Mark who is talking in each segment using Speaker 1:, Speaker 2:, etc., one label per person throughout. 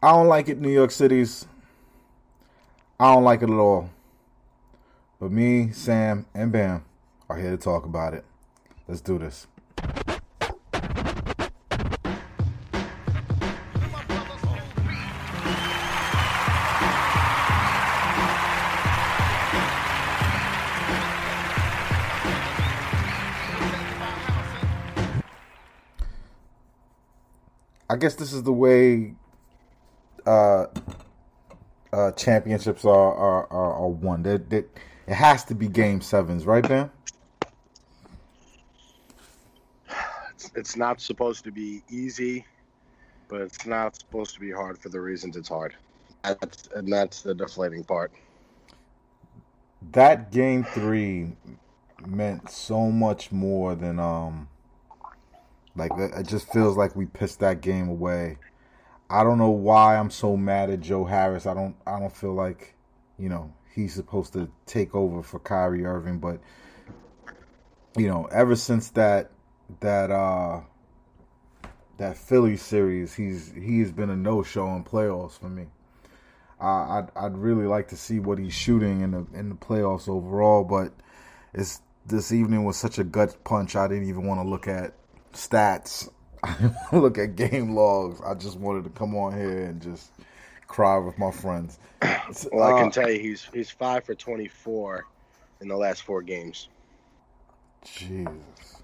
Speaker 1: I don't like it, New York City's. I don't like it at all. But me, Sam, and Bam are here to talk about it. Let's do this. I guess this is the way uh, uh, championships are are, are, are won. They, they, it has to be game sevens, right, Ben?
Speaker 2: It's, it's not supposed to be easy, but it's not supposed to be hard for the reasons it's hard. That's, and that's the deflating part.
Speaker 1: That game three meant so much more than um like it just feels like we pissed that game away. I don't know why I'm so mad at Joe Harris. I don't I don't feel like, you know, he's supposed to take over for Kyrie Irving, but you know, ever since that that uh that Philly series, he's he's been a no show in playoffs for me. I'd I'd really like to see what he's shooting in the in the playoffs overall, but it's this evening was such a gut punch. I didn't even want to look at stats. I didn't want to look at game logs. I just wanted to come on here and just cry with my friends.
Speaker 2: Well, I can uh, tell you, he's he's five for twenty four in the last four games.
Speaker 1: Jesus,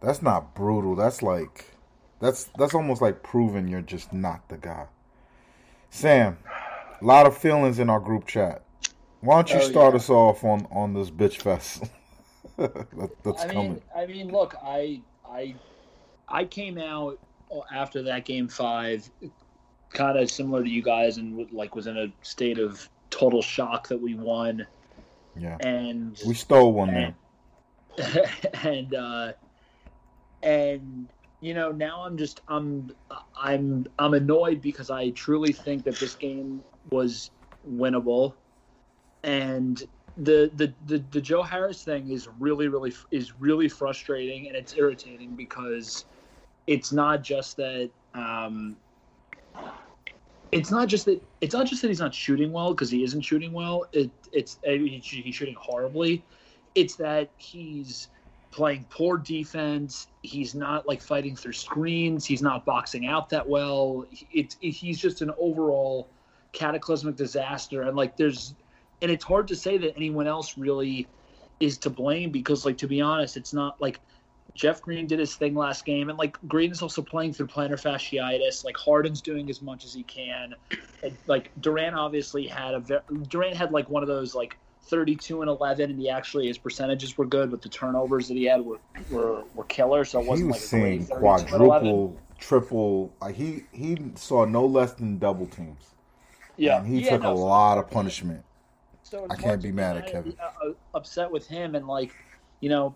Speaker 1: that's not brutal. That's like that's that's almost like proving you're just not the guy. Sam, a lot of feelings in our group chat. Why don't you oh, start yeah. us off on on this bitch fest?
Speaker 3: that's I coming. Mean, I mean, look, I I I came out after that game five, kind of similar to you guys, and like was in a state of total shock that we won.
Speaker 1: Yeah,
Speaker 3: and
Speaker 1: we stole one and,
Speaker 3: there. and uh, and you know now I'm just I'm I'm I'm annoyed because I truly think that this game was winnable, and the, the the the Joe Harris thing is really really is really frustrating and it's irritating because it's not just that um, it's not just that it's not just that he's not shooting well because he isn't shooting well. It it's he's shooting horribly. It's that he's playing poor defense. He's not like fighting through screens. He's not boxing out that well. It's it, he's just an overall cataclysmic disaster. And like there's and it's hard to say that anyone else really is to blame because like to be honest, it's not like Jeff Green did his thing last game, and like Green is also playing through plantar fasciitis. Like Harden's doing as much as he can. And, like Durant obviously had a very, Durant had like one of those like 32 and 11, and he actually his percentages were good, but the turnovers that he had were were, were killer. So it wasn't
Speaker 1: he was
Speaker 3: like
Speaker 1: seeing quadruple, triple. Uh, he he saw no less than double teams.
Speaker 3: Yeah,
Speaker 1: and he yeah, took no, a so lot of punishment. So I can't be mad at Kevin.
Speaker 3: Uh, upset with him, and like, you know,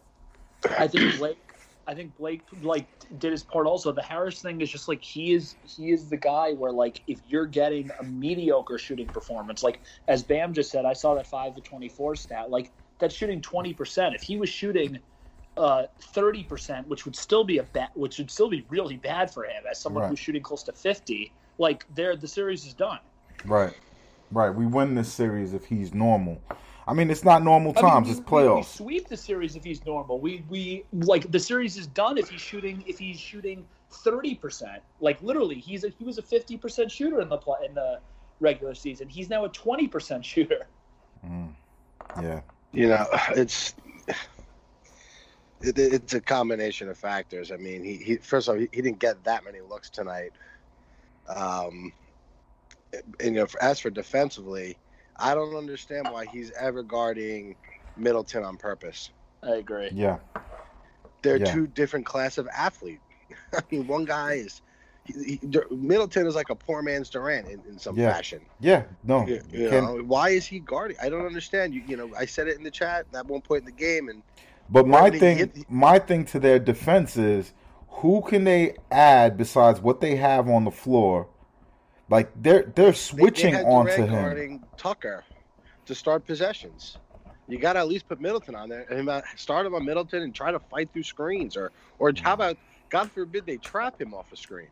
Speaker 3: I think Blake I think Blake like did his part also. The Harris thing is just like he is he is the guy where like if you're getting a mediocre shooting performance, like as Bam just said, I saw that five to twenty four stat, like that's shooting twenty percent. If he was shooting uh, thirty uh, percent, which would still be a bad, which would still be really bad for him as someone right. who's shooting close to fifty, like there the series is done.
Speaker 1: Right, right. We win this series if he's normal. I mean, it's not normal times. I mean, we, it's playoffs.
Speaker 3: We, we, sweep the series if he's normal. We we like the series is done if he's shooting if he's shooting thirty percent. Like literally, he's a, he was a fifty percent shooter in the in the regular season. He's now a twenty percent shooter.
Speaker 1: Mm. Yeah.
Speaker 2: You know, it's it, it's a combination of factors. I mean, he, he first of all he, he didn't get that many looks tonight. Um, and, you know, as for defensively I don't understand why he's ever guarding Middleton on purpose.
Speaker 3: I agree.
Speaker 1: Yeah.
Speaker 2: They're
Speaker 1: yeah.
Speaker 2: two different class of athlete. I mean, one guy is he, he, Middleton is like a poor man's Durant in, in some
Speaker 1: Yeah.
Speaker 2: fashion.
Speaker 1: Yeah, no.
Speaker 2: You, you
Speaker 1: Can-
Speaker 2: know, why is he guarding? I don't understand. You, you know, I said it in the chat at one point in the game, and
Speaker 1: But my
Speaker 2: Why did he
Speaker 1: thing,
Speaker 2: hit-
Speaker 1: my thing to their defense is, who can they add besides what they have on the floor? Like they're they're switching
Speaker 2: they had
Speaker 1: onto him.
Speaker 2: Tucker to start possessions. You got to at least put Middleton on there and uh, start him on Middleton and try to fight through screens, or or how about God forbid they trap him off a screen.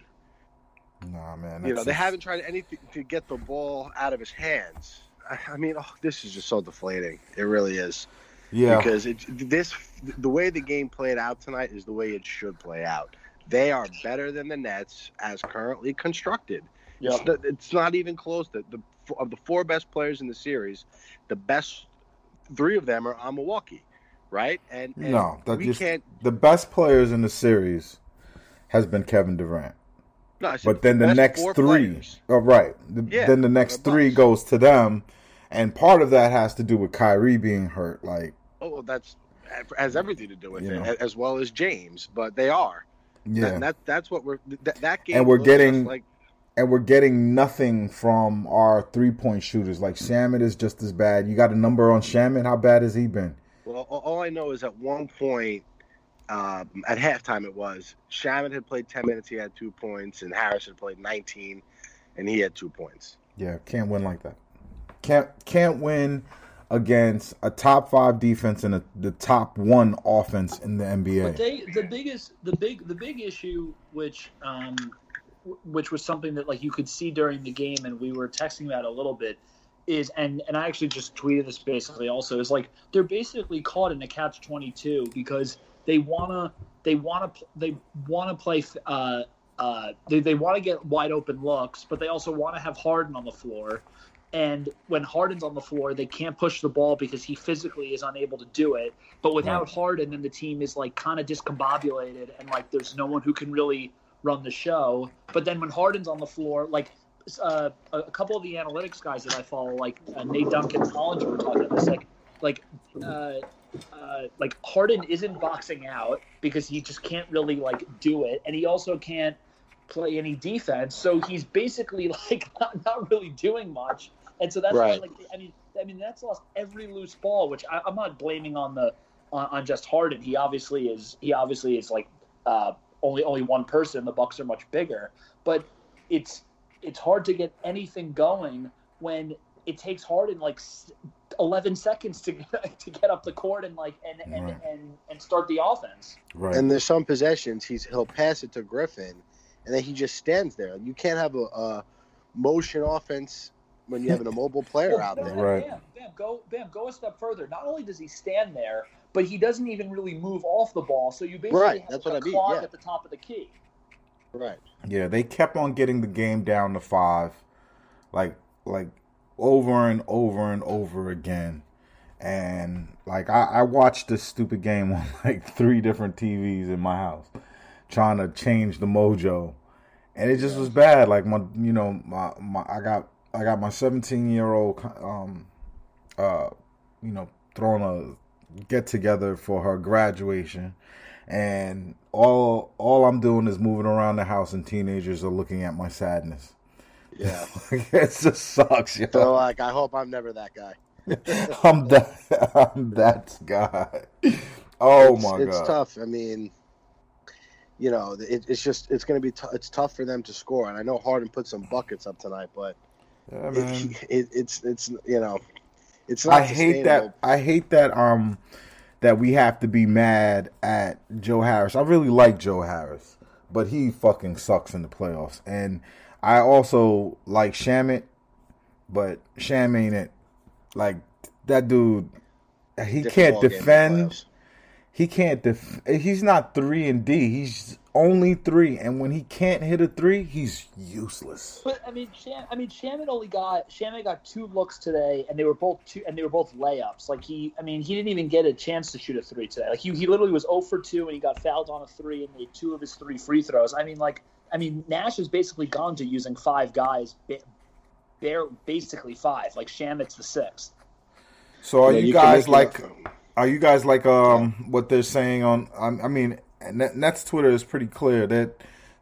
Speaker 1: Nah, man.
Speaker 2: You know,
Speaker 1: that's
Speaker 2: they haven't tried anything to get the ball out of his hands. I, I mean, oh, this is just so deflating. It really is.
Speaker 1: Yeah,
Speaker 2: Because it, this, the way the game played out tonight is the way it should play out. They are better than the Nets as currently constructed.
Speaker 3: Yep.
Speaker 2: It's, not, it's not even close. The, the of the four best players in the series, the best three of them are on Milwaukee, right? And, and
Speaker 1: No, that
Speaker 2: we
Speaker 1: just-
Speaker 2: can't.
Speaker 1: the best players in the series has been Kevin Durant.
Speaker 2: No, I said
Speaker 1: But then the
Speaker 2: best
Speaker 1: next
Speaker 2: four
Speaker 1: three,
Speaker 2: players.
Speaker 1: oh right, the,
Speaker 2: Yeah,
Speaker 1: then the next three
Speaker 2: Bucks.
Speaker 1: goes to them, and part of that has to do with Kyrie being hurt. Like,
Speaker 2: Oh, well, that's has everything to do with
Speaker 1: You
Speaker 2: it,
Speaker 1: know.
Speaker 2: as well as James. But they are.
Speaker 1: yeah,
Speaker 2: That, that that's what we're that, that game.
Speaker 1: And we're getting-
Speaker 2: like
Speaker 1: and we're getting nothing from our three point shooters. Like Shamet is just as bad. You got a number on Shamet? How bad has he been?
Speaker 2: Well, all all I know is at one point, um, at halftime, it was Shamet had played 10 minutes, he had two points, and Harris had played 19, and he had two points.
Speaker 1: Yeah, can't win like that. Can't can't win against a top five defense and a, the top one offense in the NBA.
Speaker 3: But
Speaker 1: NBA.
Speaker 3: they the biggest the big the big issue which um w- which was something that like you could see during the game and we were texting about a little bit is and and I actually just tweeted this basically also is like they're basically caught in a catch 22 because they want to they want to they want to play uh uh they, they want to get wide open looks but they also want to have Harden on the floor and when Harden's on the floor, they can't push the ball because he physically is unable to do it. But without
Speaker 1: Right.
Speaker 3: Harden, then the team is like kind of discombobulated and like there's no one who can really run the show. But then when Harden's on the floor, like uh, a couple of the analytics guys that I follow, like uh, Nate Duncan, and Hollinger, were talking about this, like like uh, uh, like Harden isn't boxing out because he just can't really like do it, and he also can't play any defense. So he's basically like not, not really doing much. And so that's why,
Speaker 2: Right.
Speaker 3: like, I mean, I mean, that's lost every loose ball, which I, I'm not blaming on the on, on just Harden. He obviously is. He obviously is like uh, only only one person. The Bucks are much bigger, but it's it's hard to get anything going when it takes Harden like 11 seconds to to get up the court and like and and,
Speaker 1: Right.
Speaker 3: and, and start the offense.
Speaker 1: Right.
Speaker 2: And there's some possessions he's he'll pass it to Griffin, and then he just stands there. You can't have a, a motion offense when you have an immobile player
Speaker 3: Well, oh,
Speaker 2: out
Speaker 3: Bam,
Speaker 2: there.
Speaker 1: Right.
Speaker 3: Bam, bam, go, bam, go a step further. Not only does he stand there, but he doesn't even really move off the ball. So you basically
Speaker 2: Right,
Speaker 3: have
Speaker 2: that's
Speaker 3: a
Speaker 2: what I mean, yeah.
Speaker 3: at the top of the key.
Speaker 2: Right.
Speaker 1: Yeah, they kept on getting the game down to five, like like over and over and over again. And like I, I watched this stupid game on like three different TVs in my house, trying to change the mojo, and it just was bad. Like my, you know, my, my I got I got my 17 year old, um, uh, you know, throwing a get together for her graduation, and all all I'm doing is moving around the house, and teenagers are looking at my sadness.
Speaker 2: Yeah.
Speaker 1: it just sucks, yo.
Speaker 2: So like, I hope I'm never that guy.
Speaker 1: I'm that I'm that guy. Oh
Speaker 2: it's,
Speaker 1: my
Speaker 2: it's
Speaker 1: god.
Speaker 2: It's tough. I mean, you know, it, it's just it's going to be t- it's tough for them to score. And I know Harden put some buckets up tonight, but
Speaker 1: Yeah,
Speaker 2: it, it's it's you know, it's.
Speaker 1: I hate that. I hate that um that we have to be mad at Joe Harris. I really like Joe Harris, but he fucking sucks in the playoffs. And I also like Shamet, but Sham ain't it. Like that dude he
Speaker 2: Different
Speaker 1: can't
Speaker 2: ballgame in the
Speaker 1: defend. He can't def- he's not 3 and D. He's only 3 and when he can't hit a 3, he's useless.
Speaker 3: But I mean, Sham, I mean, Shamet only got Shamet got two looks today, and they were both two, and they were both layups. Like he, I mean, he didn't even get a chance to shoot a three today. Like he, he literally was 0 for two, and he got fouled on a three, and made two of his three free throws. I mean, like, I mean, Nash has basically gone to using five guys, ba- bare, basically five. Like Shamet's the sixth.
Speaker 1: So are
Speaker 2: Yeah,
Speaker 1: you
Speaker 2: can
Speaker 1: guys like Are you guys like um what they're saying on? I I mean, Net- Nets Twitter is pretty clear that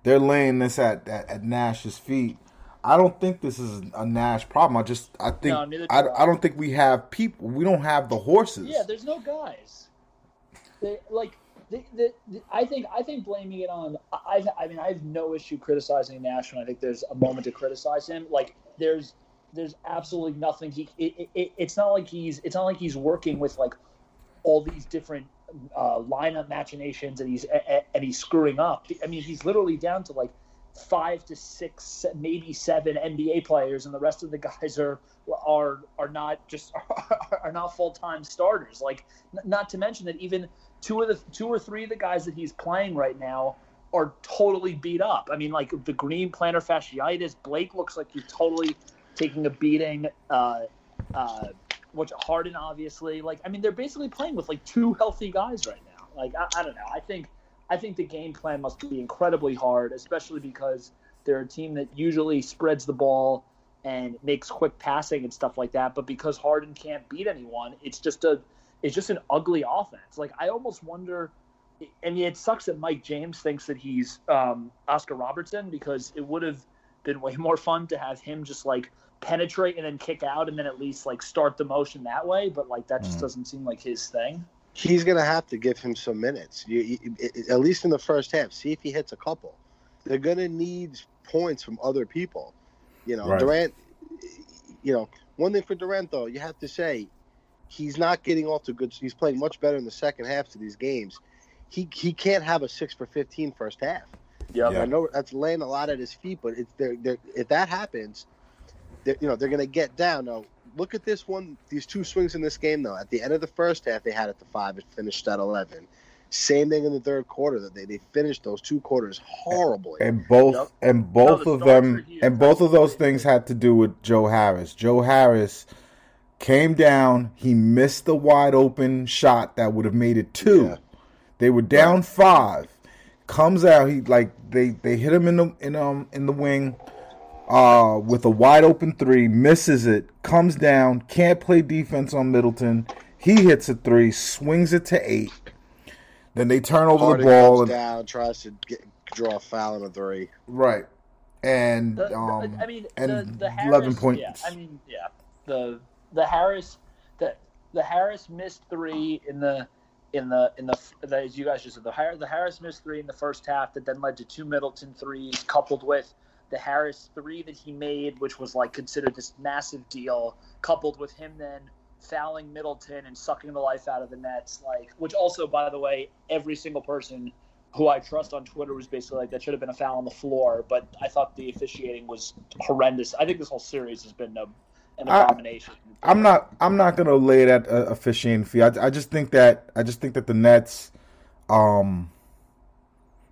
Speaker 1: they're laying this at, at, at Nash's feet. I don't think this is a Nash problem. I just I think
Speaker 3: No, do
Speaker 1: I,
Speaker 3: I.
Speaker 1: I don't think we have people. We don't have the horses.
Speaker 3: Yeah, there's no guys. They like. The, the, the, I think I think blaming it on I I mean I have no issue criticizing Nash when I think there's a moment to criticize him. Like there's there's absolutely nothing he it, it, it's not like he's it's not like he's working with like all these different uh, lineup machinations and he's and he's screwing up. I mean he's literally down to like five to six, maybe seven NBA players, and the rest of the guys are are are not just are not full time starters. Like, not to mention that even two of the two or three of the guys that he's playing right now are totally beat up. I mean, like the Green plantar fasciitis. Blake looks like he's totally taking a beating. Uh, uh, which Harden obviously like. I mean, they're basically playing with like two healthy guys right now. Like, I, I don't know. I think I think the game plan must be incredibly hard, especially because they're a team that usually spreads the ball and makes quick passing and stuff like that. But because Harden can't beat anyone, it's just a it's just an ugly offense. Like I almost wonder. I mean, it sucks that Mike James thinks that he's um, Oscar Robertson because it would have been way more fun to have him just like penetrate and then kick out and then at least like start the motion that way. But like that just
Speaker 1: Mhm.
Speaker 3: doesn't seem like his thing.
Speaker 2: He's going to have to give him some minutes, you, you, at least in the first half. See if he hits a couple. They're going to need points from other people. You know,
Speaker 1: Right.
Speaker 2: Durant. You know, one thing for Durant though, you have to say, he's not getting off to good. He's playing much better in the second half of these games. He he can't have a six for 15 first half.
Speaker 3: Yep.
Speaker 1: Yeah.
Speaker 2: I know that's laying a lot at his feet, but it's they're, they're, if that happens, they're, you know they're going to get down. Now look at this one. These two swings in this game, though. At the end of the first half, they had it to five. It finished at eleven. Same thing in the third quarter. That they, they finished those two quarters horribly.
Speaker 1: and both
Speaker 3: Yep.
Speaker 1: and both
Speaker 3: the
Speaker 1: of them and both of those things had to do with Joe Harris. Joe Harris came down, he missed the wide open shot that would have made it two.
Speaker 2: Yeah.
Speaker 1: They were down five. Comes out, he like they they hit him in the in um in the wing uh with a wide open three, misses it, comes down, can't play defense on Middleton. He hits a three, swings it to eight. Then they turn over
Speaker 2: Harden
Speaker 1: the ball
Speaker 2: comes
Speaker 1: and
Speaker 2: down, tries to get, draw a foul on a three.
Speaker 1: right. And
Speaker 3: The, the-
Speaker 1: um
Speaker 3: I mean,
Speaker 1: and
Speaker 3: the, the Harris,
Speaker 1: 11 points.
Speaker 3: Yeah, I mean, yeah, the the Harris, the the Harris missed three in the in the in the, the as you guys just said the Harris, the Harris missed three in the first half that then led to two Middleton threes coupled with the Harris three that he made, which was like considered this massive deal, coupled with him then fouling Middleton and sucking the life out of the Nets, like which also, by the way, every single person who I trust on Twitter was basically like that should have been a foul on the floor, but I thought the officiating was horrendous. I think this whole series has been a, an
Speaker 1: I-
Speaker 3: abomination.
Speaker 1: I'm not. I'm not gonna lay that uh, officiating fee. I, I just think that. I just think that the Nets, um,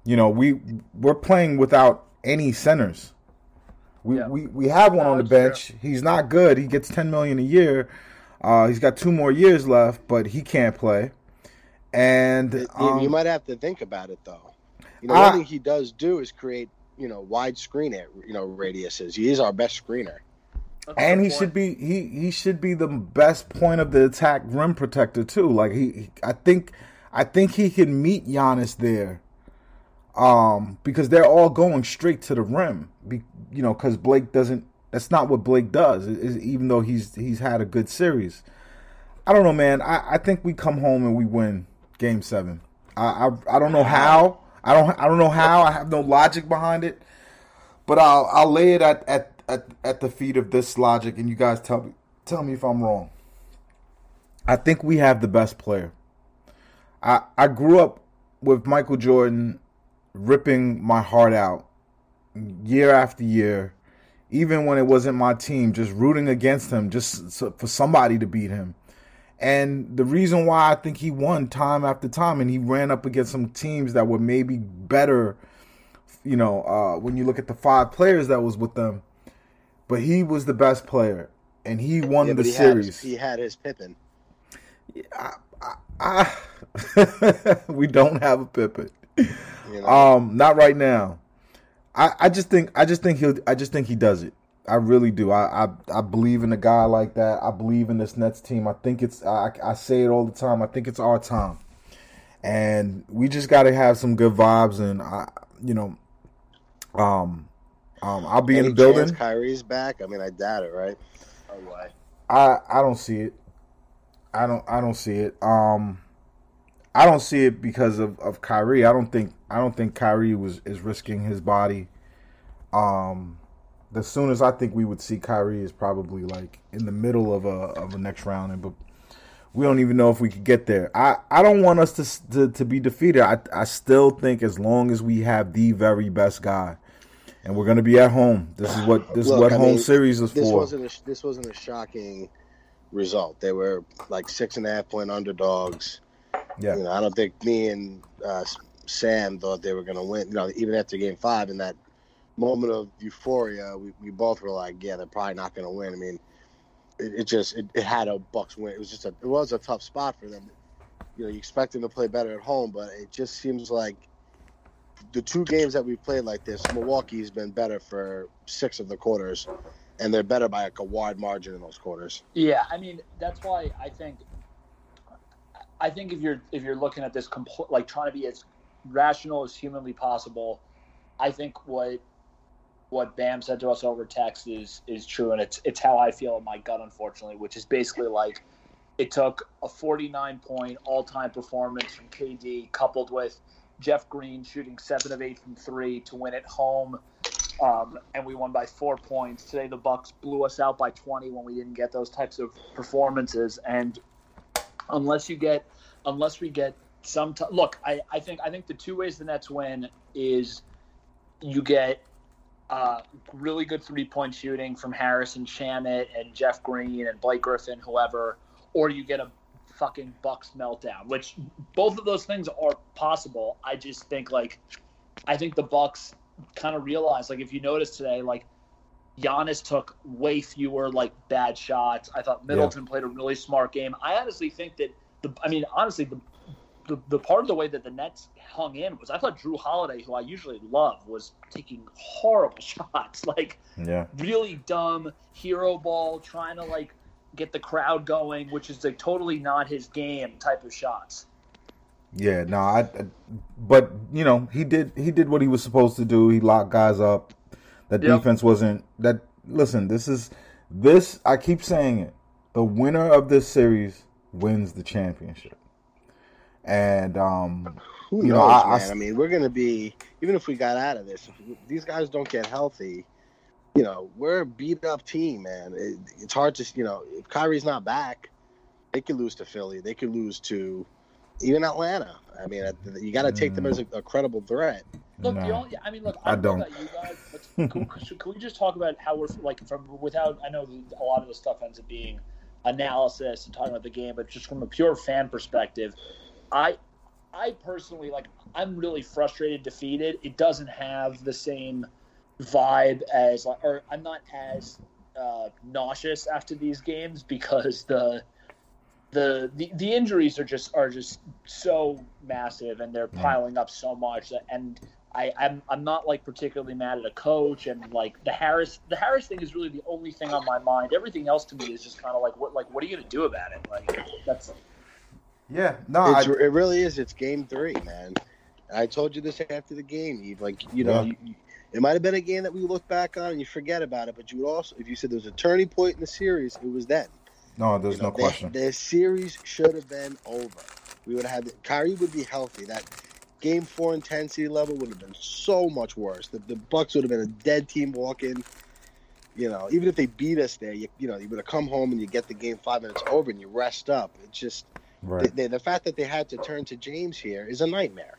Speaker 1: you know, we we're playing without any centers. We
Speaker 3: Yeah.
Speaker 1: we, we have one
Speaker 3: No,
Speaker 1: on the
Speaker 3: it's true.
Speaker 1: bench. He's not good. He gets ten million a year. Uh, he's got two more years left, but he can't play. And
Speaker 2: You-
Speaker 1: um,
Speaker 2: you might have to think about it though. You know,
Speaker 1: I-
Speaker 2: one thing he does do is create you know wide screen at you know radiuses. He is our best screener.
Speaker 3: That's
Speaker 1: and he
Speaker 3: point.
Speaker 1: should be he he should be the best point of the attack rim protector too. Like he, he- I think I think he can meet Giannis there, um, because they're all going straight to the rim. Be, you know, because Blake doesn't. That's not what Blake does. even though he's he's had a good series. I don't know, man. I, I think we come home and we win Game Seven. I, I I don't know how. I don't I don't know how. I have no logic behind it. But I'll I'll lay it at, at, at, at the feet of this logic, and you guys tell me tell me if I'm wrong. I think we have the best player. I I grew up with Michael Jordan ripping my heart out year after year, even when it wasn't my team, just rooting against him, just for somebody to beat him. And the reason why I think he won time after time, and he ran up against some teams that were maybe better, you know, uh, when you look at the five players that was with them, but he was the best player, and he won
Speaker 2: Yeah,
Speaker 1: the
Speaker 2: he had his,
Speaker 1: series.
Speaker 2: he had his Pippen.
Speaker 1: Ah, we don't have a Pippen.
Speaker 2: You know?
Speaker 1: Um, not right now. I, I just think I just think he'll I just think he does it. I really do. I, I I believe in a guy like that. I believe in this Nets team. I think it's I, I say it all the time. I think it's our time, and we just got to have some good vibes. And I, you know, Um, um, I'll be
Speaker 2: Any
Speaker 1: in the building.
Speaker 2: chance Kyrie's back. I mean, I doubt it, right?
Speaker 3: No way.
Speaker 1: I I don't see it. I don't I don't see it. Um, I don't see it because of of Kyrie. I don't think I don't think Kyrie was is risking his body. Um, the soonest I think we would see Kyrie is probably like in the middle of a of a next round, and but we don't even know if we could get there. I, I don't want us to, to to be defeated. I I still think as long as we have the very best guy, and we're gonna be at home. This is what this
Speaker 2: Look,
Speaker 1: is what
Speaker 2: I
Speaker 1: home
Speaker 2: mean,
Speaker 1: series is
Speaker 2: This
Speaker 1: for.
Speaker 2: wasn't a, this wasn't a shocking result. They were like six and a half point underdogs.
Speaker 1: Yeah.
Speaker 2: You know, I don't think me and uh, Sam thought they were going to win. You know, even after Game Five, in that moment of euphoria, we, we both were like, "Yeah, they're probably not going to win." I mean, it, it just it, it had a Bucks win. It was just a it was a tough spot for them. You know, you expect them to play better at home, but it just seems like the two games that we've played like this, Milwaukee's been better for six of the quarters, and they're better by like a wide margin in those quarters.
Speaker 3: Yeah, I mean that's why I think I think if you're if you're looking at this compl- like trying to be as rational as humanly possible, I think what what Bam said to us over text is is true, and it's it's how I feel in my gut, unfortunately, which is basically like it took a 49 point all time performance from KD coupled with Jeff Green shooting seven of eight from three to win at home. Um, and we won by four points. Today, the Bucks blew us out by 20 when we didn't get those types of performances. And unless you get, unless we get some, t- look, I, I think I think the two ways the Nets win is you get uh, really good three point shooting from Harris and Shamet and Jeff Green and Blake Griffin, whoever, or you get a fucking Bucks meltdown. Which both of those things are possible. I just think like, I think the Bucks kind of realized like if you notice today like Giannis took way fewer like bad shots. I thought Middleton played a really smart game. I honestly think that the I mean honestly the, the the part of the way that the Nets hung in was I thought Jrue Holiday, who I usually love, was taking horrible shots, like
Speaker 1: Yeah.
Speaker 3: really dumb hero ball, trying to like get the crowd going, which is like totally not his game type of shots.
Speaker 1: Yeah, no, I, I- but you know, he did he did what he was supposed to do. He locked guys up. That
Speaker 3: Yep.
Speaker 1: defense wasn't that listen, this is this I keep saying it. The winner of this series wins the championship. And um
Speaker 2: Who
Speaker 1: You
Speaker 2: knows,
Speaker 1: know, I- I
Speaker 2: man?
Speaker 1: s-
Speaker 2: I, mean, we're gonna be even if we got out of this. These guys don't get healthy, you know, we're a beat up team, man. It, it's hard to, you know, if Kyrie's not back, they could lose to Philly. They could lose to even Atlanta. I mean, you got to take them as a, a credible threat.
Speaker 3: Look, the only I mean, look,
Speaker 1: I
Speaker 3: I don't know about you guys, but can, can, can we just talk about how we're like from without? I know a lot of the stuff ends up being analysis and talking about the game, but just from a pure fan perspective, I I personally like I'm really frustrated, defeated. It doesn't have the same vibe as like, or I'm not as uh, nauseous after these games because the the, the the injuries are just are just so massive and they're piling up so much that, and I, I'm I'm not like particularly mad at a coach and like the Harris the Harris thing is really the only thing on my mind. Everything else to me is just kind of like what like what are you gonna do about it? Like that's
Speaker 1: Yeah, no, I,
Speaker 2: it really is. It's game three, man. I told you this after the game. Eve. Like, you know,
Speaker 1: Yeah.
Speaker 2: you, you- it might have been a game that we look back on and you forget about it, but you would also, if you said there was a turning point in the series, it was then.
Speaker 1: no, there's
Speaker 2: You know,
Speaker 1: no question.
Speaker 2: The, series should have been over. We would have had Kyrie would be healthy. That game four intensity level would have been so much worse. The, the Bucks would have been a dead team walking. You know, even if they beat us there, you, you know, you would have come home and you get the game five minutes over and you rest up. It's just
Speaker 1: Right.
Speaker 2: the, the, the fact that they had to turn to James here is a nightmare.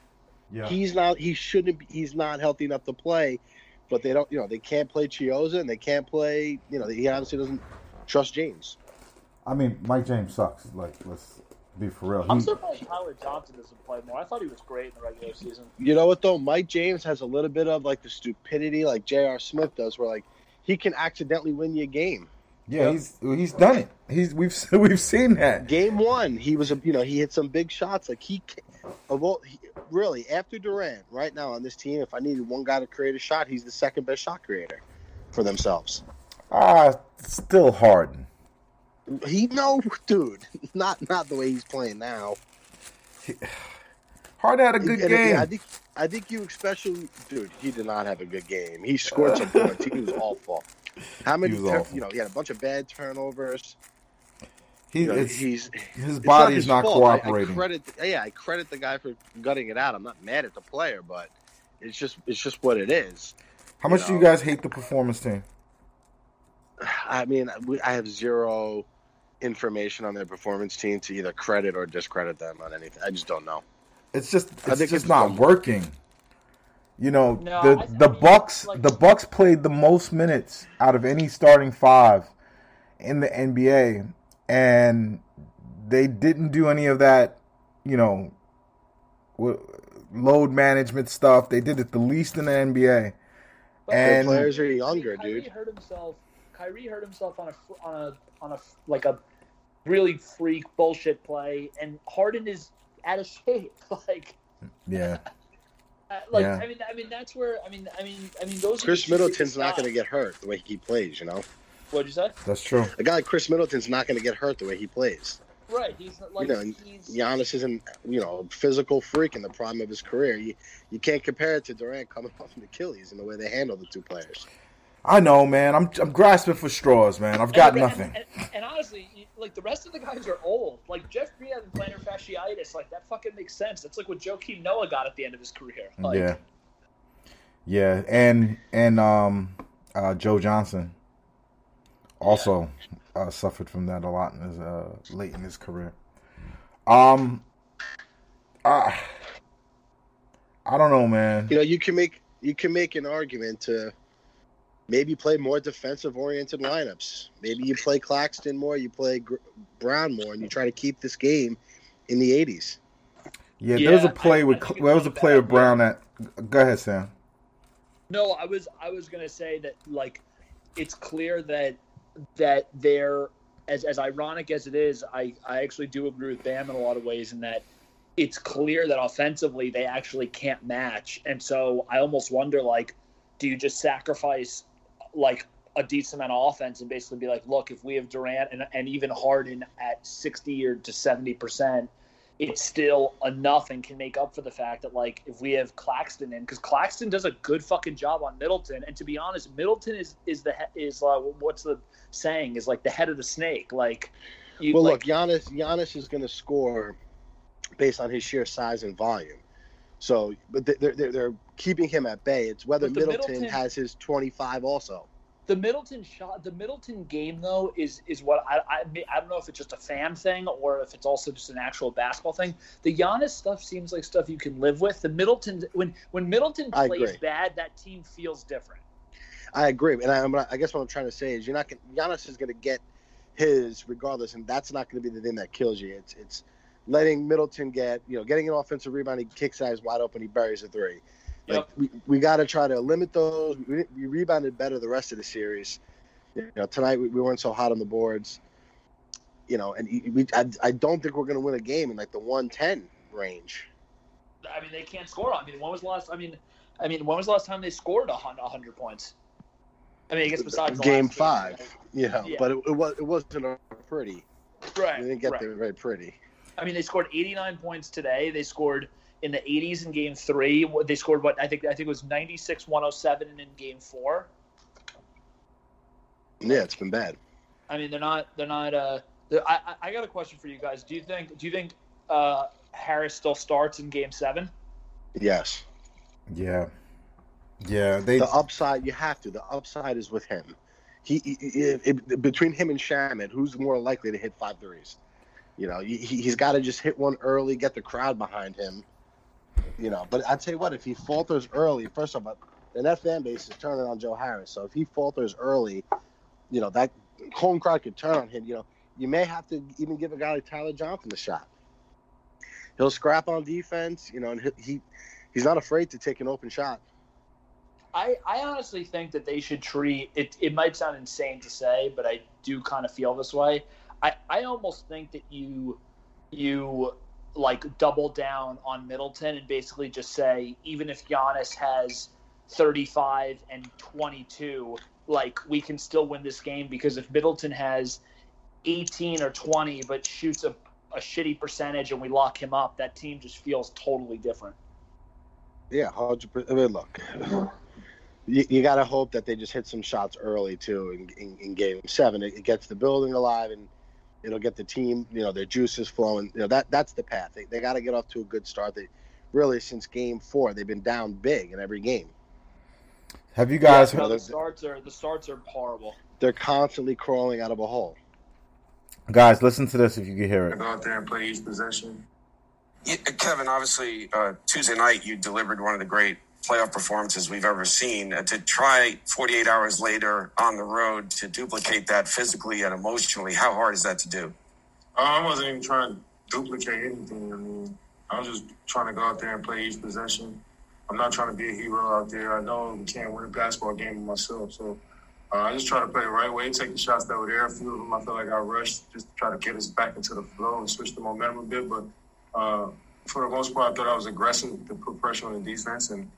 Speaker 1: Yeah.
Speaker 2: He's not. He shouldn't. Be, he's not healthy enough to play. But they don't. You know, they can't play Chiozza and they can't play. You know, he obviously doesn't trust James.
Speaker 1: I mean, Mike James sucks. Like, let's be for real.
Speaker 3: I'm
Speaker 1: He-
Speaker 3: surprised Tyler Johnson doesn't play more. I thought he was great in the regular season.
Speaker 2: You know what though? Mike James has a little bit of like the stupidity like J.R. Smith does, where like he can accidentally win you a game.
Speaker 1: yeah, he's he's done it. He's we've we've seen that.
Speaker 2: Game one, he was a you know he hit some big shots. Like he, ca- of all he, really after Durant, right now on this team, if I needed one guy to create a shot, he's the second best shot creator for themselves.
Speaker 1: Ah, still Harden.
Speaker 2: He no, dude, not not the way he's playing now.
Speaker 1: Harden had a good
Speaker 2: And,
Speaker 1: game.
Speaker 2: I think I think you especially, dude. He did not have a good game. He scored some points. He was awful. How many? Tur-
Speaker 1: awful.
Speaker 2: You know, he had a bunch of bad turnovers.
Speaker 1: He,
Speaker 2: You know,
Speaker 1: his
Speaker 2: it's
Speaker 1: body's
Speaker 2: his
Speaker 1: not,
Speaker 2: fault. I-
Speaker 1: cooperating.
Speaker 2: I, credit, yeah, I credit the guy for gutting it out. I'm not mad at the player, but it's just it's just what it is.
Speaker 1: How much do you guys hate the performance team?
Speaker 2: I mean, I have zero information on their performance team to either credit or discredit them on anything. I just don't know.
Speaker 1: It's just
Speaker 2: I
Speaker 1: it's
Speaker 2: think
Speaker 1: just
Speaker 2: it's
Speaker 1: not working. You know,
Speaker 3: No,
Speaker 1: the
Speaker 3: I- I
Speaker 1: the
Speaker 3: mean,
Speaker 1: Bucks
Speaker 3: like-
Speaker 1: the Bucks played the most minutes out of any starting five in the NBA, and they didn't do any of that. You know, w- load management stuff. They did it the least in the NBA.
Speaker 3: But
Speaker 1: And-
Speaker 2: the players are younger,
Speaker 3: Kyrie
Speaker 2: dude.
Speaker 3: hurt himself. Kyrie hurt himself on a on a on a like a really freak bullshit play, and Harden is out of shape. Like,
Speaker 1: Yeah,
Speaker 3: like
Speaker 1: Yeah.
Speaker 3: I mean, I mean that's where I mean, I mean, I mean those.
Speaker 2: Chris
Speaker 3: the
Speaker 2: Middleton's not going to get hurt the way he plays. You know,
Speaker 3: What'd you say?
Speaker 1: that's true.
Speaker 2: a guy like Chris Middleton's not going to get hurt the way he plays.
Speaker 3: Right. He's not- like
Speaker 2: you know, and
Speaker 3: he's
Speaker 2: Giannis isn't, you know, a physical freak in the prime of his career. You you can't compare it to Durant coming off an Achilles and the way they handle the two players.
Speaker 1: I know, man. I'm I'm grasping for straws, man. I've got
Speaker 3: and,
Speaker 1: nothing.
Speaker 3: And, and, and honestly, like the rest of the guys are old. Like Jeff Green having plantar fasciitis, like that fucking makes sense. That's like what Joakim Noah got at the end of his career. Like,
Speaker 1: yeah, yeah, and and um, uh, Joe Johnson also uh, suffered from that a lot in his uh, late in his career. Um, I I don't know, man.
Speaker 2: You know, you can make you can make an argument to maybe play more defensive oriented lineups. Maybe you play Claxton more, you play Gr- Brown more, and you try to keep this game in the 80s.
Speaker 1: Yeah, there was a play
Speaker 3: I-
Speaker 1: with
Speaker 3: I think
Speaker 1: there was a play with Brown that. Go ahead, Sam.
Speaker 3: No, I was I was gonna say that like it's clear that that they're as as ironic as it is, I I actually do agree with Bam in a lot of ways in that it's clear that offensively they actually can't match, and so I almost wonder like, do you just sacrifice like a decent amount of offense and basically be like, look, if we have Durant and, and even Harden at sixty or to seventy percent, it's still enough and can make up for the fact that like if we have Claxton in because Claxton does a good fucking job on Middleton. And to be honest Middleton is is the he- is uh, what's the saying? Is like the head of the snake. Like you
Speaker 2: Well,
Speaker 3: like,
Speaker 2: look, Giannis Giannis is going to score based on his sheer size and volume. So, but they're, they're, they're keeping him at bay. It's whether Middleton,
Speaker 3: Middleton-
Speaker 2: has his 25 also.
Speaker 3: the Middleton shot the Middleton game though is is what I, I I don't know if it's just a fan thing or if it's also just an actual basketball thing. The Giannis stuff seems like stuff you can live with. The Middleton when when Middleton plays bad, that team feels different.
Speaker 2: I agree, and I, I guess what I'm trying to say is you're not gonna, Giannis is going to get his regardless, and that's not going to be the thing that kills you. It's it's letting Middleton get you know getting an offensive rebound, he kicks eyes wide open, he buries a three. Like
Speaker 3: Yep.
Speaker 2: we, we got to try to limit those. We, we rebounded better the rest of the series. You know, tonight we, we weren't so hot on the boards. You know, and we I, I don't think we're going to win a game in like the 110 range.
Speaker 3: I mean, they can't score. I mean, when was the last? I mean, I mean, when was the last time they scored a hundred points? I mean, I guess besides
Speaker 2: game five, you know,
Speaker 3: Yeah.
Speaker 2: but it, it was it wasn't a pretty.
Speaker 3: right?
Speaker 2: We didn't get
Speaker 3: right.
Speaker 2: there very pretty.
Speaker 3: I mean, they scored 89 points today. They scored in the 80s in Game Three. What- They scored what I think I think it was 96 107 in Game Four.
Speaker 2: Yeah, it's been bad.
Speaker 3: I mean, they're not they're not. Uh, they're, I I- I got a question for you guys. Do you think do you think uh, Harris still starts in Game Seven?
Speaker 2: Yes.
Speaker 1: Yeah, yeah. They
Speaker 2: the upside you have to. The upside is with him. He, he- if, if, between him and Shamet, who's more likely to hit five threes? You know, he, he's got to just hit one early, get the crowd behind him. You know, but I tell you what if he falters early? First of all, and that fan base is turning on Joe Harris. So if he falters early, you know that home crowd could turn on him. You know, you may have to even give a guy like Tyler Johnson a shot. He'll scrap on defense. You know, and he he's not afraid to take an open shot.
Speaker 3: I, I honestly think that they should treat it. It might sound insane to say, but I do kind of feel this way. I, I almost think that you you like double down on Middleton and basically just say even if Giannis has 35 and 22, like we can still win this game because if Middleton has 18 or 20 but shoots a, a shitty percentage and we lock him up, that team just feels totally different.
Speaker 2: Yeah. I mean, look, you, you got to hope that they just hit some shots early too in, in, in Game Seven. It, it, gets the building alive and it'll get the team, you know, their juices flowing. You know that that's the path. They, they got to get off to a good start. They really since Game Four they've been down big in every game.
Speaker 1: Have you guys?
Speaker 3: Yeah, no, the starts are the starts are horrible.
Speaker 2: They're constantly crawling out of a hole.
Speaker 1: Guys, listen to this if you can hear it.
Speaker 4: Go out there and play each possession.
Speaker 5: Yeah, Kevin, obviously, uh, Tuesday night you delivered one of the great playoff performances we've ever seen. Uh, to try 48 hours later on the road to duplicate that physically and emotionally, how hard is that to do?
Speaker 4: Uh, I wasn't even trying to duplicate anything. I mean, I was just trying to go out there and play each possession. I'm not trying to be a hero out there. I know we can't win a basketball game myself, so uh, I just try to play the right way, take the shots that were there. A few of them, I feel like I rushed just to try to get us back into the flow and switch the momentum a bit. But uh, for the most part, I thought I was aggressive to put pressure on the defense, and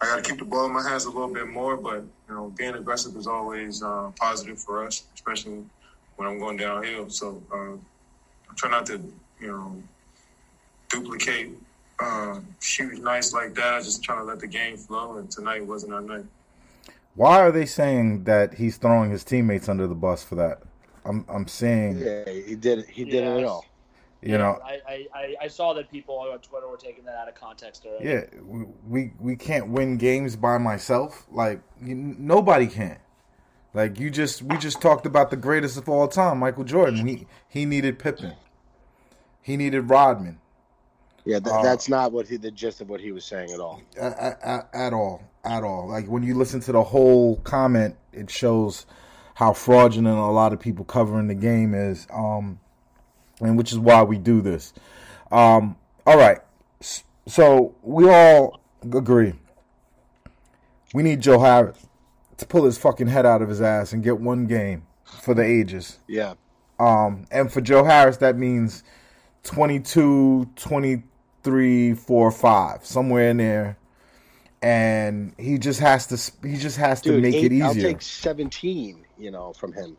Speaker 4: I got to keep the ball in my hands a little bit more. But you know, being aggressive is always uh, positive for us, especially when I'm going downhill. So uh, I try not to, you know, duplicate uh, huge nights like that. I just trying to let the game flow, and tonight wasn't our night.
Speaker 1: Why are they saying that he's throwing his teammates under the bus for that? I'm I'm saying
Speaker 2: yeah, he did it he did yes. it all.
Speaker 1: You yeah, know,
Speaker 3: I, I, I saw that people on Twitter were taking that out of context
Speaker 1: Yeah, we, we we can't win games by myself. Like you, nobody can. Like you just we just talked about the greatest of all time, Michael Jordan. He he needed Pippen. He needed Rodman.
Speaker 2: Yeah, th- uh, that's not what he, the gist of what he was saying at all.
Speaker 1: At, at, at all, at all. Like when you listen to the whole comment, it shows how fraudulent a lot of people covering the game is. Um, and which is why we do this. Um, all right, so we all agree we need Joe Harris to pull his fucking head out of his ass and get one game for the ages.
Speaker 2: Yeah.
Speaker 1: Um, and for Joe Harris, that means 22, 23, 4, 5, somewhere in there. And he just has to. He just has Dude, to make eight, it easier. I'll
Speaker 2: take seventeen, you know, from him.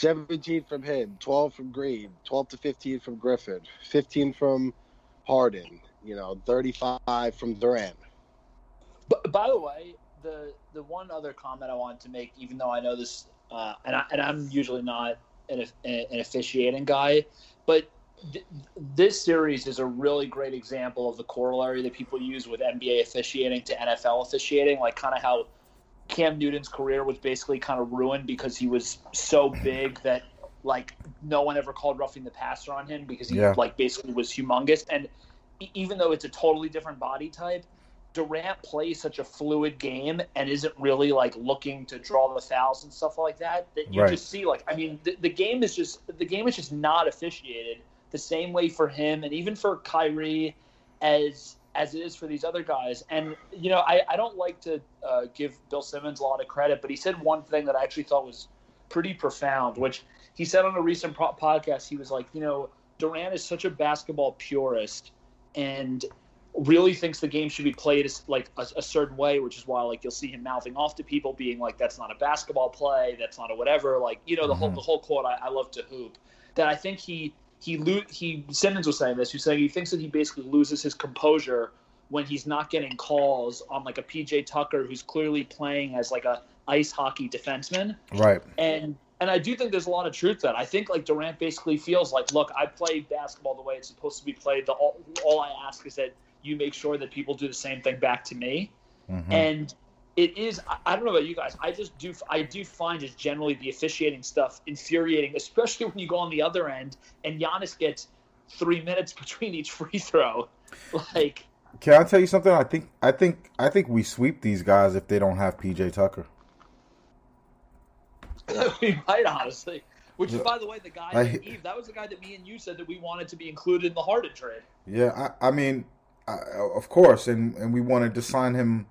Speaker 2: 17 from him, 12 from Green, 12 to 15 from Griffin, 15 from Harden, you know, 35 from Durant.
Speaker 3: But by the way, the the one other comment I wanted to make, even though I know this, uh, and I, and I'm usually not an, an officiating guy, but th- this series is a really great example of the corollary that people use with NBA officiating to NFL officiating, like kind of how Cam Newton's career was basically kind of ruined because he was so big that like no one ever called roughing the passer on him because he yeah. like basically was humongous. And even though it's a totally different body type, Durant plays such a fluid game and isn't really like looking to draw the fouls and stuff like that. That you right. just see like I mean the, the game is just the game is just not officiated the same way for him and even for Kyrie as as it is for these other guys. And, you know, I, I don't like to uh, give Bill Simmons a lot of credit, but he said one thing that I actually thought was pretty profound, which he said on a recent pro- podcast. He was like, you know, Durant is such a basketball purist and really thinks the game should be played like a, a, certain way, which is why like you'll see him mouthing off to people, being like, "That's not a basketball play. That's not a whatever." Like you know the mm-hmm. whole the whole quote. I, I love to hoop. That I think he he lo- he Simmons was saying this. He's saying he thinks that he basically loses his composure when he's not getting calls on like a PJ Tucker who's clearly playing as like a ice hockey defenseman.
Speaker 1: Right.
Speaker 3: And and I do think there's a lot of truth to that. I think like Durant basically feels like, look, I play basketball the way it's supposed to be played. The all, all I ask is that you make sure that people do the same thing back to me. Mm-hmm. And it is I don't know about you guys. I just do I do find just generally the officiating stuff infuriating, especially when you go on the other end and Giannis gets three minutes between each free throw. Like
Speaker 1: Can I tell you something? I think I think I think we sweep these guys if they don't have PJ Tucker.
Speaker 3: we might honestly. Which is, by the way, the guy I, Eve. That was the guy that me and you said that we wanted to be included in the Harden trade.
Speaker 1: Yeah, I, I mean, I, of course, and and we wanted to sign him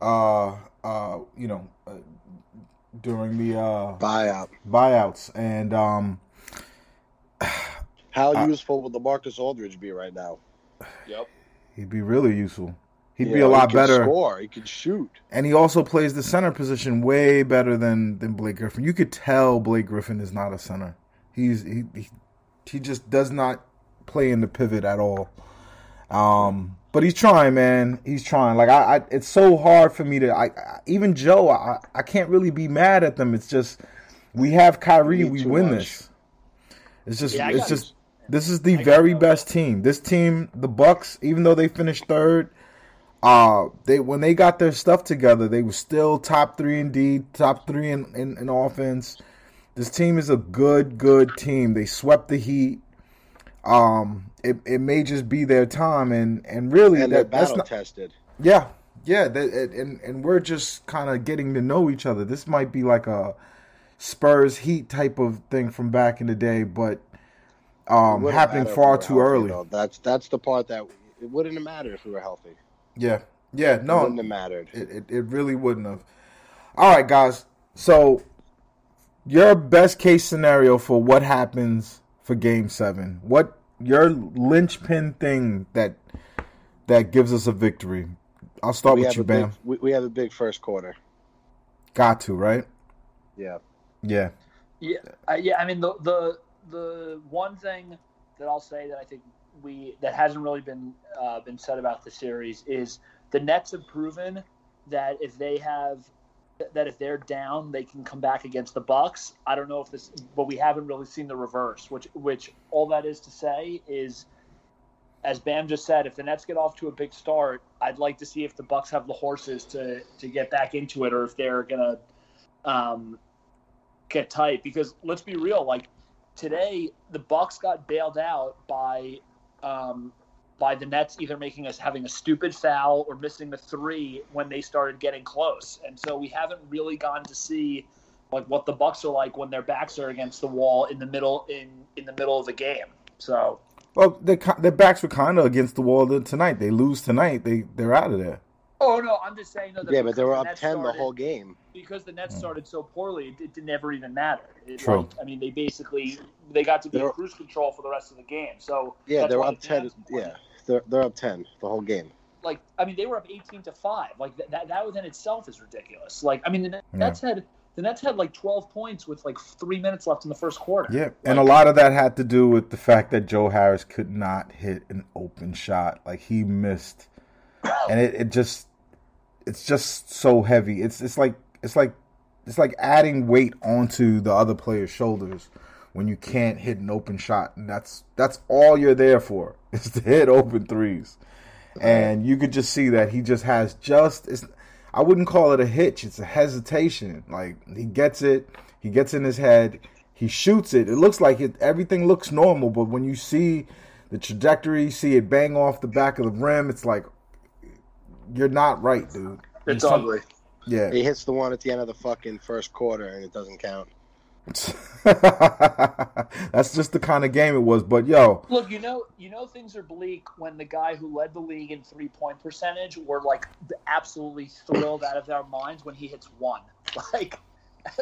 Speaker 1: uh, uh, you know, uh, during the uh,
Speaker 2: buyout
Speaker 1: buyouts, and um,
Speaker 2: how I, useful would LaMarcus Aldridge be right now?
Speaker 3: Yep,
Speaker 1: he'd be really useful. He'd be a lot he better.
Speaker 2: Score. He could shoot,
Speaker 1: and he also plays the center position way better than than Blake Griffin. You could tell Blake Griffin is not a center. He's he he, he just does not play in the pivot at all. Um, but he's trying, man. He's trying. Like I, I it's so hard for me to. I, I even Joe, I, I can't really be mad at them. It's just we have Kyrie,
Speaker 2: Need
Speaker 1: we win
Speaker 2: much.
Speaker 1: this. It's just,
Speaker 3: Yeah, I
Speaker 1: just.
Speaker 3: it.
Speaker 1: This is the
Speaker 3: I
Speaker 1: very best team. This team, the Bucks, even though they finished third, uh, they when they got their stuff together, they were still top three in D, top three in, in, in offense. This team is a good, good team. They swept the Heat. Um, it, it may just be their time, and and really
Speaker 2: and they're
Speaker 1: that, that's not.
Speaker 2: tested.
Speaker 1: Yeah, yeah, that, and- and we're just kind of getting to know each other. This might be like a Spurs Heat type of thing from back in the day, but um, happening far too
Speaker 2: healthy,
Speaker 1: early.
Speaker 2: though. That's that's the part that it wouldn't have mattered if we were healthy.
Speaker 1: Yeah, yeah,
Speaker 2: It
Speaker 1: no,
Speaker 2: wouldn't have mattered.
Speaker 1: it, it it really wouldn't have. All right, guys. So your best case scenario for what happens for Game Seven? What your linchpin thing that that gives us a victory? I'll start
Speaker 2: we
Speaker 1: with you, Bam.
Speaker 2: big, we, we have a big first quarter.
Speaker 1: Got to right?
Speaker 2: Yeah.
Speaker 1: Yeah.
Speaker 3: Yeah, uh, yeah. I mean, the the the one thing that I'll say that I think we that hasn't really been uh, been said about the series is the Nets have proven that if they have that if they're down, they can come back against the Bucks. I don't know if this, but we haven't really seen the reverse. Which which all that is to say is, as Bam just said, if the Nets get off to a big start, I'd like to see if the Bucks have the horses to to get back into it, or if they're gonna. Um, get tight because let's be real like today the bucks got bailed out by um by the nets either making us having a stupid foul or missing the three when they started getting close and so we haven't really gotten to see like what the bucks are like when their backs are against the wall in the middle in in the middle of the game so
Speaker 1: Well, they, ki- their backs were kind of against the wall tonight. They lose tonight. They they're out of there.
Speaker 3: Oh no i'm just saying no, that
Speaker 2: Yeah, but they were
Speaker 3: the
Speaker 2: up
Speaker 3: Nets
Speaker 2: ten the whole game.
Speaker 3: because the Nets hmm. started so poorly, it, it didn't never even mattered. It,
Speaker 1: True.
Speaker 3: like, I mean, they basically they got to be in
Speaker 2: They're-
Speaker 3: cruise control for the rest of the game. So
Speaker 2: Yeah, they were
Speaker 3: why
Speaker 2: up ten.
Speaker 3: Nets won.
Speaker 2: Yeah, they're they're up ten the whole game.
Speaker 3: like I mean, they were up eighteen to five. Like that, that, that within itself is ridiculous. Like I mean, the Nets had the Nets had like twelve points with like three minutes left in the first quarter.
Speaker 1: Yeah, and a lot of that had to do with the fact that Joe Harris could not hit an open shot. Like he missed, and it, it just it's just so heavy. It's it's like it's like it's like adding weight onto the other player's shoulders when you can't hit an open shot, and that's that's all you're there for is to hit open threes. And you could just see that he just has just it's I wouldn't call it a hitch, it's a hesitation. Like he gets it, he gets in his head, he shoots it. It looks like it everything looks normal, but when you see the trajectory, see it bang off the back of the rim, it's like you're not right, dude.
Speaker 3: It's
Speaker 1: Some-
Speaker 3: ugly.
Speaker 1: Yeah.
Speaker 2: He hits the one at the end of the fucking first quarter, and it doesn't count.
Speaker 1: That's just the kind of game it was. But yo,
Speaker 3: Look, you know, you know things are bleak when the guy who led the league in three point percentage were like absolutely thrilled out of their minds when he hits one. Like,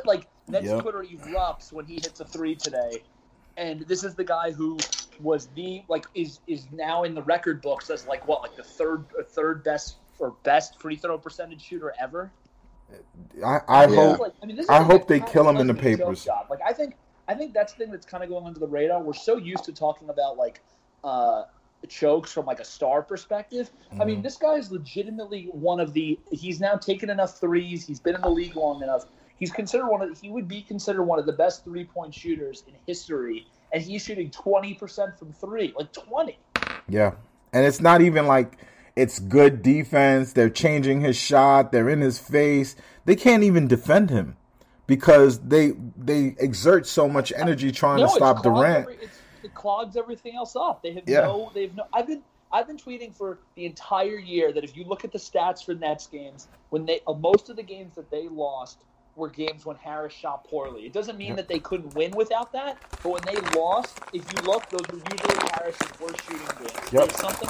Speaker 3: like Nets
Speaker 1: Yep.
Speaker 3: Twitter erupts when he hits a three today, and this is the guy who was the like is is now in the record books as like what like the third uh, third best or best free throw percentage shooter ever.
Speaker 1: I, I
Speaker 2: Yeah.
Speaker 1: hope
Speaker 3: Like, I mean,
Speaker 1: I
Speaker 3: like
Speaker 1: hope they kill him in the papers.
Speaker 3: job. Like I think I think that's the thing that's kind of going under the radar. We're so used to talking about like uh, chokes from like a star perspective. I
Speaker 1: Mm-hmm.
Speaker 3: mean, this guy is legitimately one of the. He's now taken enough threes. He's been in the league long enough. He's considered one of. He would be considered one of the best three point shooters in history, and he's shooting twenty percent from three, like twenty.
Speaker 1: Yeah. And it's not even like it's good defense. They're changing his shot. They're in his face. They can't even defend him because they they exert so much energy trying
Speaker 3: no,
Speaker 1: to stop Durant.
Speaker 3: every- it clogs everything else up. They have
Speaker 1: Yeah.
Speaker 3: no. They've no. I've been. I've been tweeting for the entire year that if you look at the stats for Nets games, when they uh, most of the games that they lost were games when Harris shot poorly. It doesn't mean that they couldn't win without that, but when they lost, if you look, those were usually Harris's worst shooting games.
Speaker 1: Yep.
Speaker 3: There's something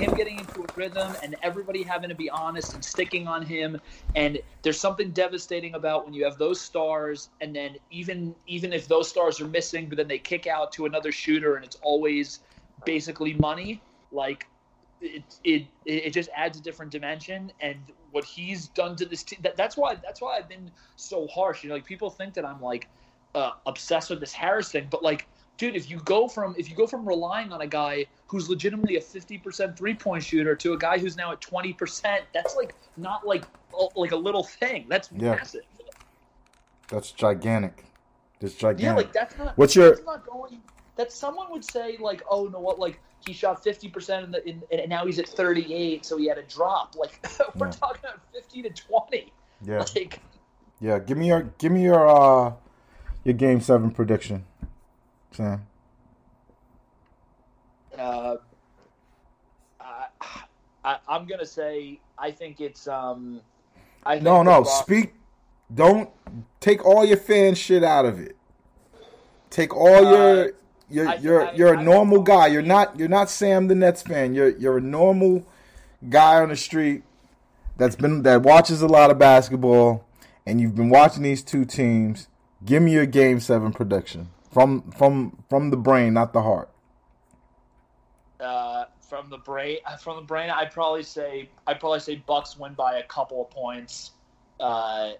Speaker 3: him getting into a rhythm and everybody having to be honest and sticking on him. And there's something devastating about when you have those stars, and then even even if those stars are missing, but then they kick out to another shooter, and it's always basically money. Like it it it just adds a different dimension and what he's done to this team that, that's why that's why I've been so harsh you know like people think that I'm like uh, obsessed with this Harris thing but like dude, if you go from if you go from relying on a guy who's legitimately a 50% three-point shooter to a guy who's now at 20%, that's like not like like a little thing. That's
Speaker 1: Yeah.
Speaker 3: massive.
Speaker 1: That's gigantic. That's gigantic.
Speaker 3: Yeah, like that's not
Speaker 1: What's your-
Speaker 3: that's not going that someone would say like, "Oh, no what like he shot 50% in the in, and now he's at 38, so he had a drop." Like we're
Speaker 1: Yeah.
Speaker 3: talking about 50 to 20.
Speaker 1: yeah.
Speaker 3: Like
Speaker 1: Yeah, give me your give me your uh your game seven prediction, Sam.
Speaker 3: uh, I, I, I'm gonna say I think it's um. I think
Speaker 1: No, no,
Speaker 3: Bucks-
Speaker 1: speak. Don't take all your fan shit out of it. Take all
Speaker 3: Uh,
Speaker 1: your you're
Speaker 3: I-
Speaker 1: you're
Speaker 3: I-
Speaker 1: you're a
Speaker 3: I-
Speaker 1: normal guy. You're not you're not Sam the Nets fan. You're you're a normal guy on the street that's been that watches a lot of basketball, and you've been watching these two teams. Give me your game seven prediction from from from the brain, not the heart.
Speaker 3: uh, from the brain. From the brain, I'd probably say I'd probably say Bucks win by a couple of points. Uh,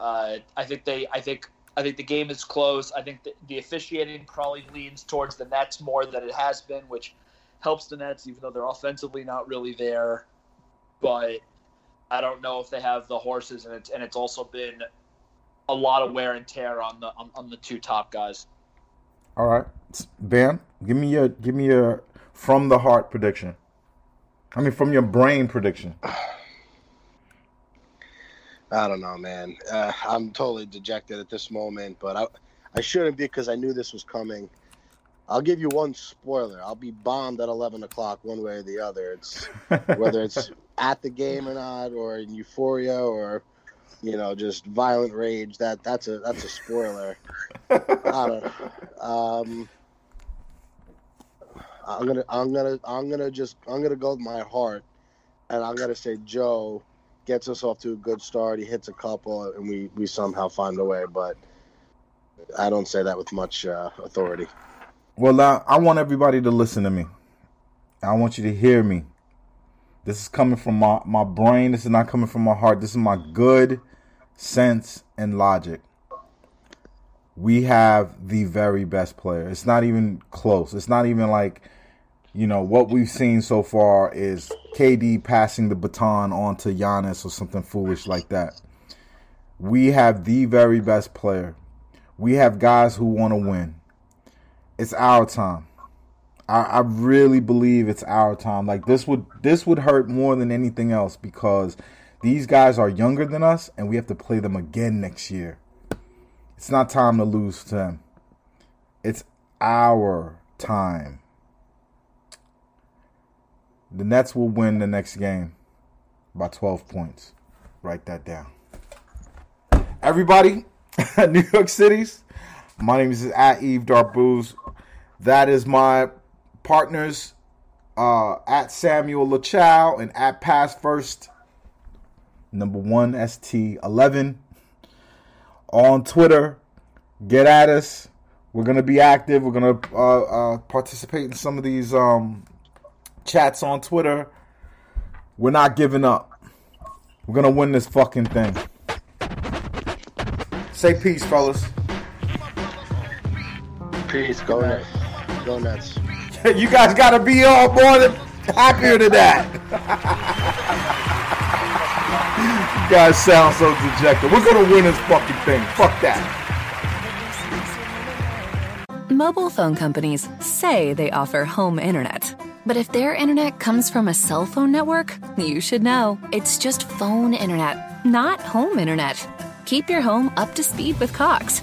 Speaker 3: uh, I think they. I think. I think the game is close. I think the, the officiating probably leans towards the Nets more than it has been, which helps the Nets, even though they're offensively not really there. But I don't know if they have the horses, and it's and it's also been a lot of wear and tear on the on, on the two top guys.
Speaker 1: All right, Bam, give me your give me your from the heart prediction. I mean, from your brain prediction.
Speaker 2: I don't know, man. Uh, I'm totally dejected at this moment, but I, I shouldn't be because I knew this was coming. I'll give you one spoiler. I'll be bombed at 11 o'clock, one way or the other. It's whether it's at the game or not, or in euphoria, or you know, just violent rage. That that's a that's a spoiler. I don't. Um, I'm gonna I'm gonna I'm gonna just I'm gonna go with my heart, and I'm gonna say Joe gets us off to a good start. He hits a couple, and we we somehow find a way. But I don't say that with much uh, authority.
Speaker 1: Well, uh, I want everybody to listen to me. I want you to hear me. This is coming from my, my brain. This is not coming from my heart. This is my good sense and logic. We have the very best player. It's not even close. It's not even like, you know, what we've seen so far is KD passing the baton on to Giannis or something foolish like that. We have the very best player. We have guys who want to win it's our time. I, I really believe it's our time. Like this would this would hurt more than anything else because these guys are younger than us and we have to play them again next year. It's not time to lose to them. It's our time. The Nets will win the next game by 12 points. Write that down. Everybody, New York City's. My name is at Yves Darbouze. That is my partners uh, at Samuel LaChow and at Pass First, number one ST11. On Twitter, get at us. We're gonna be active. We're gonna uh, uh, participate in some of these um, chats on Twitter. We're not giving up. We're gonna win this fucking thing. Say peace, fellas.
Speaker 2: Peace. Go Nets. Go Nets.
Speaker 1: you guys gotta be all more than happier to that. you guys sound so dejected. We're gonna win this fucking thing. Fuck that.
Speaker 6: Mobile phone companies say they offer home internet. But if their internet comes from a cell phone network, you should know. It's just phone internet, not home internet. Keep your home up to speed with Cox.